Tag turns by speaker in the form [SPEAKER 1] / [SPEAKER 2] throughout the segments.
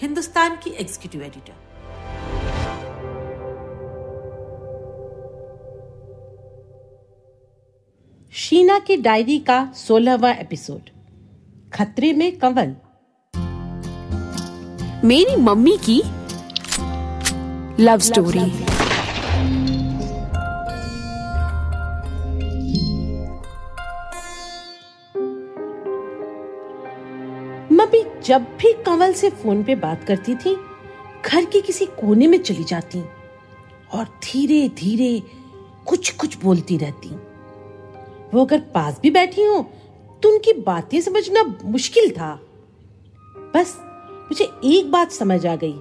[SPEAKER 1] हिंदुस्तान की executive editor Sheena की diary का सोलहवा एपिसोड। खतरे में कंवल।
[SPEAKER 2] मेरी मम्मी की लव स्टोरी
[SPEAKER 1] जब भी कंवल से फ़ोन पे बात करती थी, घर के किसी कोने में चली जाती और धीरे धीरे कुछ कुछ बोलती रहती। वो अगर पास भी बैठी हो तो उनकी बातें समझना मुश्किल था। बस मुझे एक बात समझ आ गई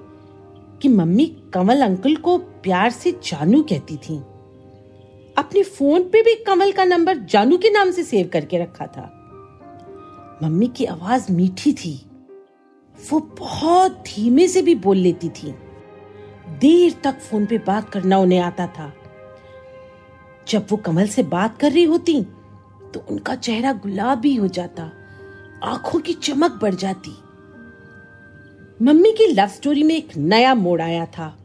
[SPEAKER 1] कि मम्मी कंवल अंकल को प्यार से जानू कहती थी। अपने फ़ोन पे भी कंवल का नंबर जानू के नाम से सेव करके रखा था। मम्मी की आवाज़ मीठी थी। वो बहुत धीमे से भी बोल लेती थी। देर तक फ़ोन पे बात करना उन्हें आता था। जब वो कमल से बात कर रही होती तो उनका चेहरा गुलाबी हो जाता, आँखों की चमक बढ़ जाती। मम्मी की लव स्टोरी में एक नया मोड़ आया था।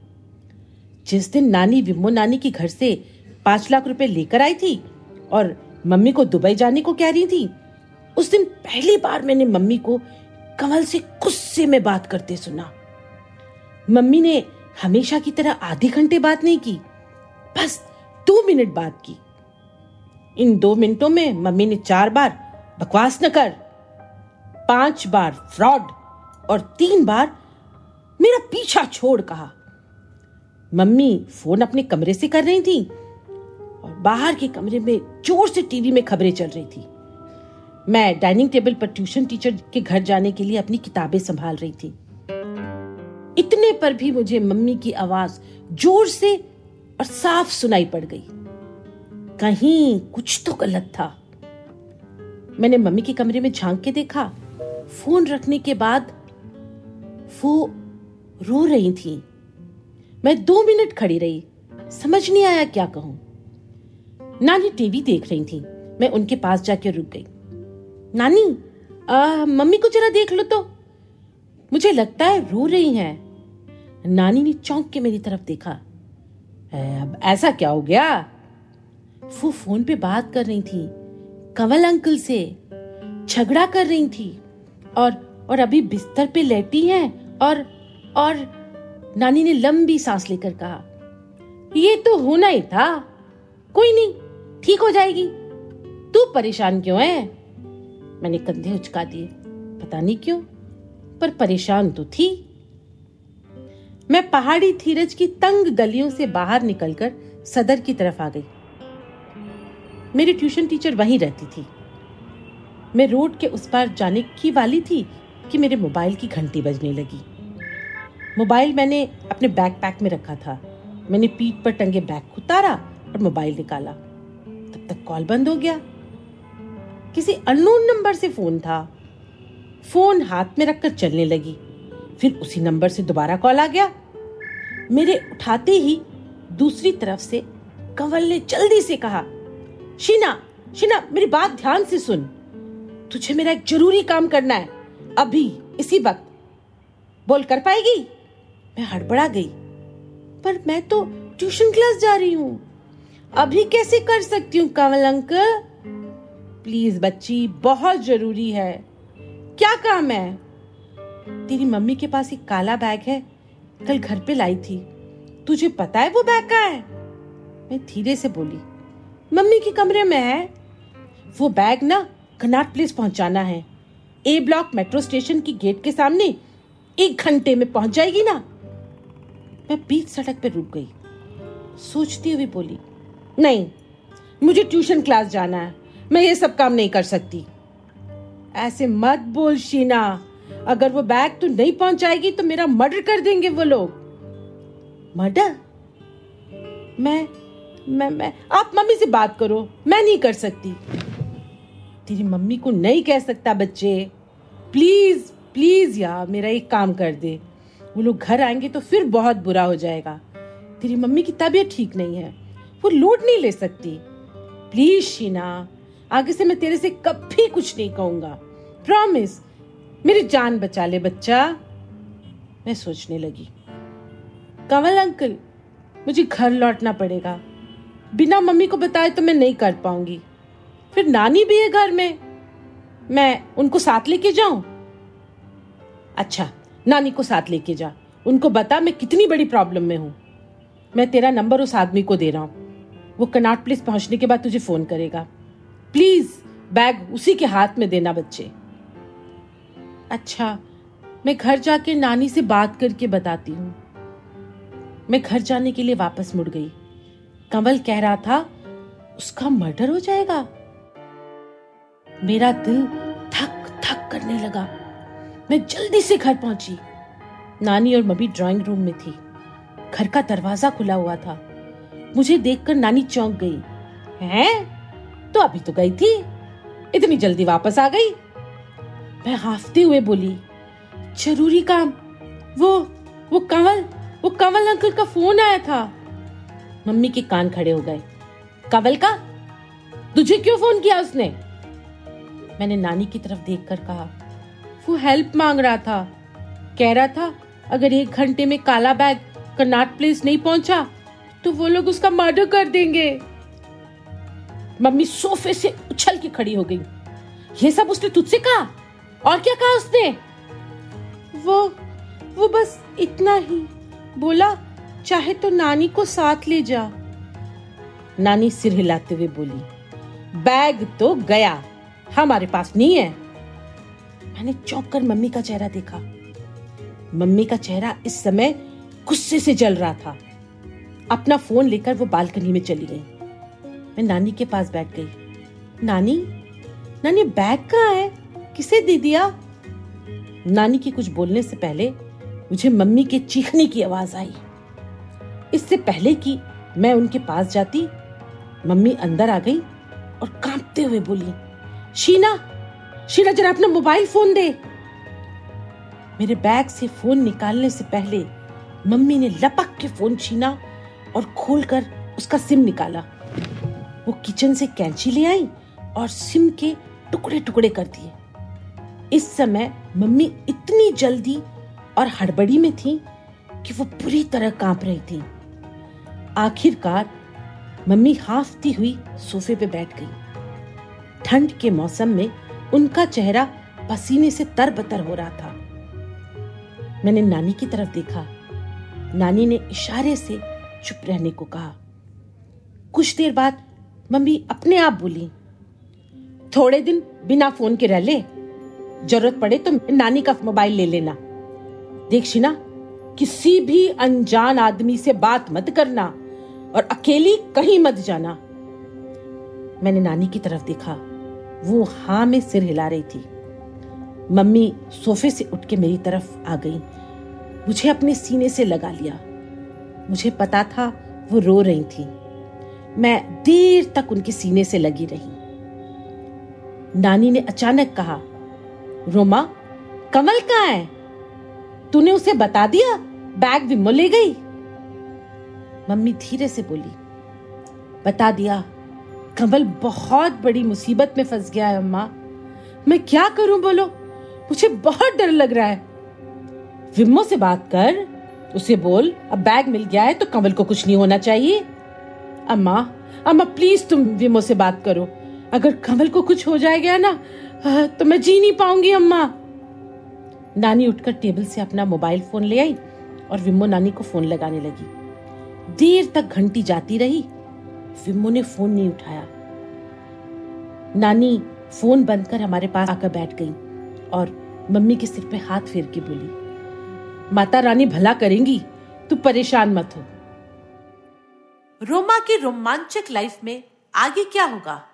[SPEAKER 1] जिस दिन नानी विमो नानी के घर से पाँच लाख रुपए लेकर आई थी और मम्मी को दुबई जाने को कह रही थी, उस दिन पहली बार मैंने मम्मी को कमल से गुस्से में बात करते सुना। मम्मी ने हमेशा की तरह आधे घंटे बात नहीं की, बस दो मिनट बात की। इन दो मिनटों में मम्मी ने चार बार बकवास न कर, पाँच बार फ्रॉड और तीन बार मेरा पीछा छोड़ कहा। मम्मी फ़ोन अपने कमरे से कर रही थी और बाहर के कमरे में ज़ोर से टीवी में खबरें चल रही थी। मैं डाइनिंग टेबल पर ट्यूशन टीचर के घर जाने के लिए अपनी किताबें संभाल रही थी। इतने पर भी मुझे मम्मी की आवाज़ ज़ोर से और साफ़ सुनाई पड़ गई। कहीं कुछ तो गलत था। मैंने मम्मी के कमरे में झाँक के देखा। फ़ोन रखने के बाद वो रो रही थी। मैं दो मिनट खड़ी रही। समझ नहीं आया क्या कहूँ। नानी टीवी देख रही थी। मैं उनके पास जाके रुक गई। नानी आ, मम्मी को जरा देख लो तो। मुझे लगता है रो रही हैं। नानी ने चौंक के मेरी तरफ़ देखा। अब ऐसा क्या हो गया? वो फ़ोन पे बात कर रही थी कंवल अंकल से। झगड़ा कर रही थी और और अभी बिस्तर पे लेटी हैं और और नानी ने लंबी सांस लेकर कहा ये तो होना ही था। कोई नहीं ठीक हो जाएगी। तू परेशान क्यों है? मैंने कंधे उचका दिए। पता नहीं क्यों, पर परेशान तो थी। मैं पहाड़ी धीरज की तंग गलियों से बाहर निकलकर सदर की तरफ़ आ गई। मेरी ट्यूशन टीचर वहीं रहती थी। मैं रोड के उस पार जाने की वाली थी कि मेरे मोबाइल की घंटी बजने लगी। मोबाइल मैंने अपने बैग पैक में रखा था। मैंने पीठ पर टंगे बैग उतारा और मोबाइल निकाला। तब तक कॉल बंद हो गया। किसी अननोन नंबर से फ़ोन था। फ़ोन हाथ में रखकर चलने लगी। फिर उसी नंबर से दोबारा कॉल आ गया। मेरे उठाते ही दूसरी तरफ़ से कंवल ने जल्दी से कहा, शीना शीना, मेरी बात ध्यान से सुन। तुझे मेरा एक ज़रूरी काम करना है। अभी, इसी वक्त। बोल, कर पाएगी? मैं हड़बड़ा गई। पर मैं तो ट्यूशन क्लास जा रही हूँ। अभी कैसे कर सकती हूँ, कंवल अंकल? प्लीज़ बच्ची, बहुत ज़रूरी है। क्या काम है? तेरी मम्मी के पास एक काला बैग है, कल घर पे लाई थी। तुझे पता है वो बैग का है? मैं धीरे से बोली, मम्मी के कमरे में है। वो बैग ना कनाट प्लेस पहुंचाना है। ए ब्लॉक मेट्रो स्टेशन की गेट के सामने एक घंटे में पहुँच जाएगी ना? मैं बीच सड़क पे रुक गई। सोचती हुई बोली, नहीं, मुझे ट्यूशन क्लास जाना है। मैं ये सब काम नहीं कर सकती। ऐसे मत बोल, शीना। अगर वो बैग तू नहीं पहुंचाएगी तो मेरा मर्डर कर देंगे वो लोग। मर्डर? मैं मैं मैं, आप मम्मी से बात करो। मैं नहीं कर सकती। तेरी मम्मी को नहीं कह सकता बच्चे। प्लीज़ प्लीज़ यार, मेरा एक काम कर दे। वो लोग घर आएँगे तो फिर बहुत बुरा हो जाएगा। तेरी मम्मी की तबीयत ठीक नहीं है। वो लोड नहीं ले सकती। प्लीज़, शीना। आगे से मैं तेरे से कभी कुछ नहीं कहूँगा। प्रॉमिस मेरी जान बचा ले बच्चा। मैं सोचने लगी। कंवल अंकल, मुझे घर लौटना पड़ेगा। बिना मम्मी को बताए तो मैं नहीं कर पाऊँगी। फिर नानी भी है घर में। मैं उनको साथ लेके जाऊँ? अच्छा नानी को साथ लेके जा। उनको बता मैं कितनी बड़ी प्रॉब्लम में हूँ। मैं तेरा नंबर उस आदमी को दे रहा हूँ। वो कनाट प्लेस पहुँचने के बाद तुझे फ़ोन करेगा। प्लीज़ बैग उसी के हाथ में देना बच्चे। अच्छा मैं घर जाके नानी से बात करके बताती हूँ। मैं घर जाने के लिए वापस मुड़ गई। कमल कह रहा था, उसका मर्डर हो जाएगा। मेरा दिल थक थक करने लगा। मैं जल्दी से घर पहुँची। नानी और मम्मी ड्राइंग रूम में थी। घर का दरवाज़ा खुला हुआ था। मुझे देखकर नानी चौंक गई। हैं? तो अभी तो गई थी। इतनी जल्दी वापस आ गई। मैं हाफते हुए बोली, ज़रूरी काम, वो वो कंवल वो कंवल अंकल का फ़ोन आया था। मम्मी के कान खड़े हो गए, कंवल का? तुझे क्यों फ़ोन किया उसने? मैंने नानी की तरफ़ देखकर कहा, वो हेल्प मांग रहा था। कह रहा था, अगर एक घंटे में काला बैग कर्नाट प्लेस नहीं पहुँचा तो वो लोग उसका मर्डर कर देंगे। मम्मी सोफे से उछल के खड़ी हो गई। ये सब उसने तुझसे कहा? और क्या कहा उसने? वो वो बस इतना ही। बोला चाहे तो नानी को साथ ले जा। नानी सिर हिलाते हुए बोली बैग तो गया हमारे पास नहीं है। मैंने चौंक कर मम्मी का चेहरा देखा। मम्मी का चेहरा इस समय गुस्से से जल रहा था। अपना फ़ोन लेकर वो बालकनी में चली गई। मैं नानी के पास बैठ गई। नानी? नानी, बैग कहाँ है? किसे दे दिया? नानी की कुछ बोलने से पहले मुझे मम्मी के चीखने की आवाज़ आई। इससे पहले कि मैं उनके पास जाती, मम्मी अंदर आ गई और कांपते हुए बोली, शीना शीना, जरा अपना मोबाइल फ़ोन दे। मेरे बैग से फ़ोन निकालने से पहले मम्मी ने लपक के फ़ोन छीना और खोलकर उसका सिम निकाला। वो किचन से कैंची ले आई और सिम के टुकड़े टुकड़े कर दिए। इस समय मम्मी इतनी जल्दी और हड़बड़ी में थी कि वो पूरी तरह काँप रही थी। आखिरकार मम्मी हाफती हुई सोफे पे बैठ गई। ठंड के मौसम में उनका चेहरा पसीने से तरबतर हो रहा था। मैंने नानी की तरफ़ देखा। नानी ने इशारे से चुप रहने को कहा। कुछ देर बाद मम्मी, अपने आप बोली। थोड़े दिन बिना फ़ोन के रह ले। ज़रूरत पड़े तो नानी का मोबाइल ले लेना। देख शिना, किसी भी अनजान आदमी से बात मत करना और अकेली कहीं मत जाना। मैंने नानी की तरफ़ देखा। वो हाँ में सिर हिला रही थी। मम्मी सोफे से उठ के मेरी तरफ़ आ गई। मुझे अपने सीने से लगा लिया। मुझे पता था वो रो रही थी। मैं देर तक उनके सीने से लगी रही। नानी ने अचानक कहा, रोमा, कमल कहाँ है? तूने उसे बता दिया? बैग विमो ले गई? मम्मी धीरे से बोली, बता दिया, कमल बहुत बड़ी मुसीबत में फंस गया है, अम्मा। मैं क्या करूँ बोलो? मुझे बहुत डर लग रहा है। विमो से बात कर, उसे बोल, अब बैग मिल गया है तो कमल को कुछ नहीं होना चाहिए। अम्मा अम्मा प्लीज़ तुम विमो से बात करो। अगर कमल को कुछ हो जाएगा ना तो मैं जी नहीं पाऊँगी अम्मा। नानी उठकर टेबल से अपना मोबाइल फ़ोन ले आई और विमो नानी को फ़ोन लगाने लगी। देर तक घंटी जाती रही, विमो ने फ़ोन नहीं उठाया। नानी फ़ोन बंद कर हमारे पास आकर बैठ गई और मम्मी के सिर पे हाथ फेर के बोली, माता रानी, भला करेंगी, तू परेशान मत हो।
[SPEAKER 3] रोमा की रोमांचक लाइफ में आगे क्या होगा?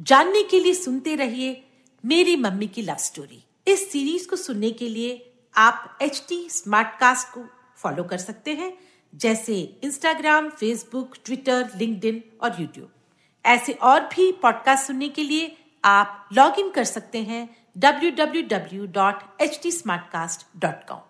[SPEAKER 3] जानने के लिए सुनते रहिए मेरी मम्मी की लव स्टोरी
[SPEAKER 1] इस सीरीज़ को सुनने के लिए आप एच टी स्मार्ट कास्ट को फॉलो कर सकते हैं, जैसे इंस्टाग्राम फेसबुक ट्विटर लिंक्डइन और यूट्यूब ऐसे और भी पॉडकास्ट सुनने के लिए आप लॉग इन कर सकते हैं www.htsmartcast.com